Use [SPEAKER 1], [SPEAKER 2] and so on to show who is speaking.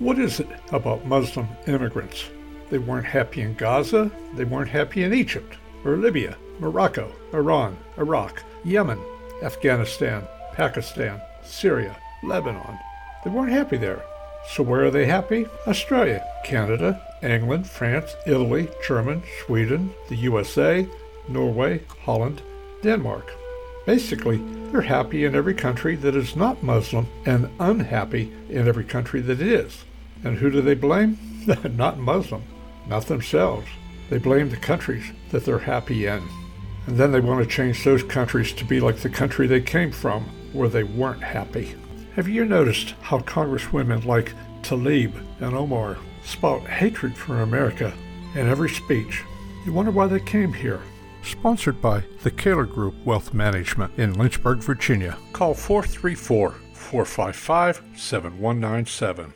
[SPEAKER 1] What is it about Muslim immigrants? They weren't happy in Gaza, they weren't happy in Egypt, or Libya, Morocco, Iran, Iraq, Yemen, Afghanistan, Pakistan, Syria, Lebanon. They weren't happy there. So where are they happy? Australia, Canada, England, France, Italy, Germany, Sweden, the USA, Norway, Holland, Denmark. Basically, they're happy in every country that is not Muslim and unhappy in every country that is. And who do they blame? not Muslim, not themselves. They blame the countries that they're happy in. And then they want to change those countries to be like the country they came from, where they weren't happy. Have you noticed how congresswomen like Talib and Omar spout hatred for America in every speech? You wonder why they came here. Sponsored by the Kaler Group Wealth Management in Lynchburg, Virginia. Call 434 455 7197.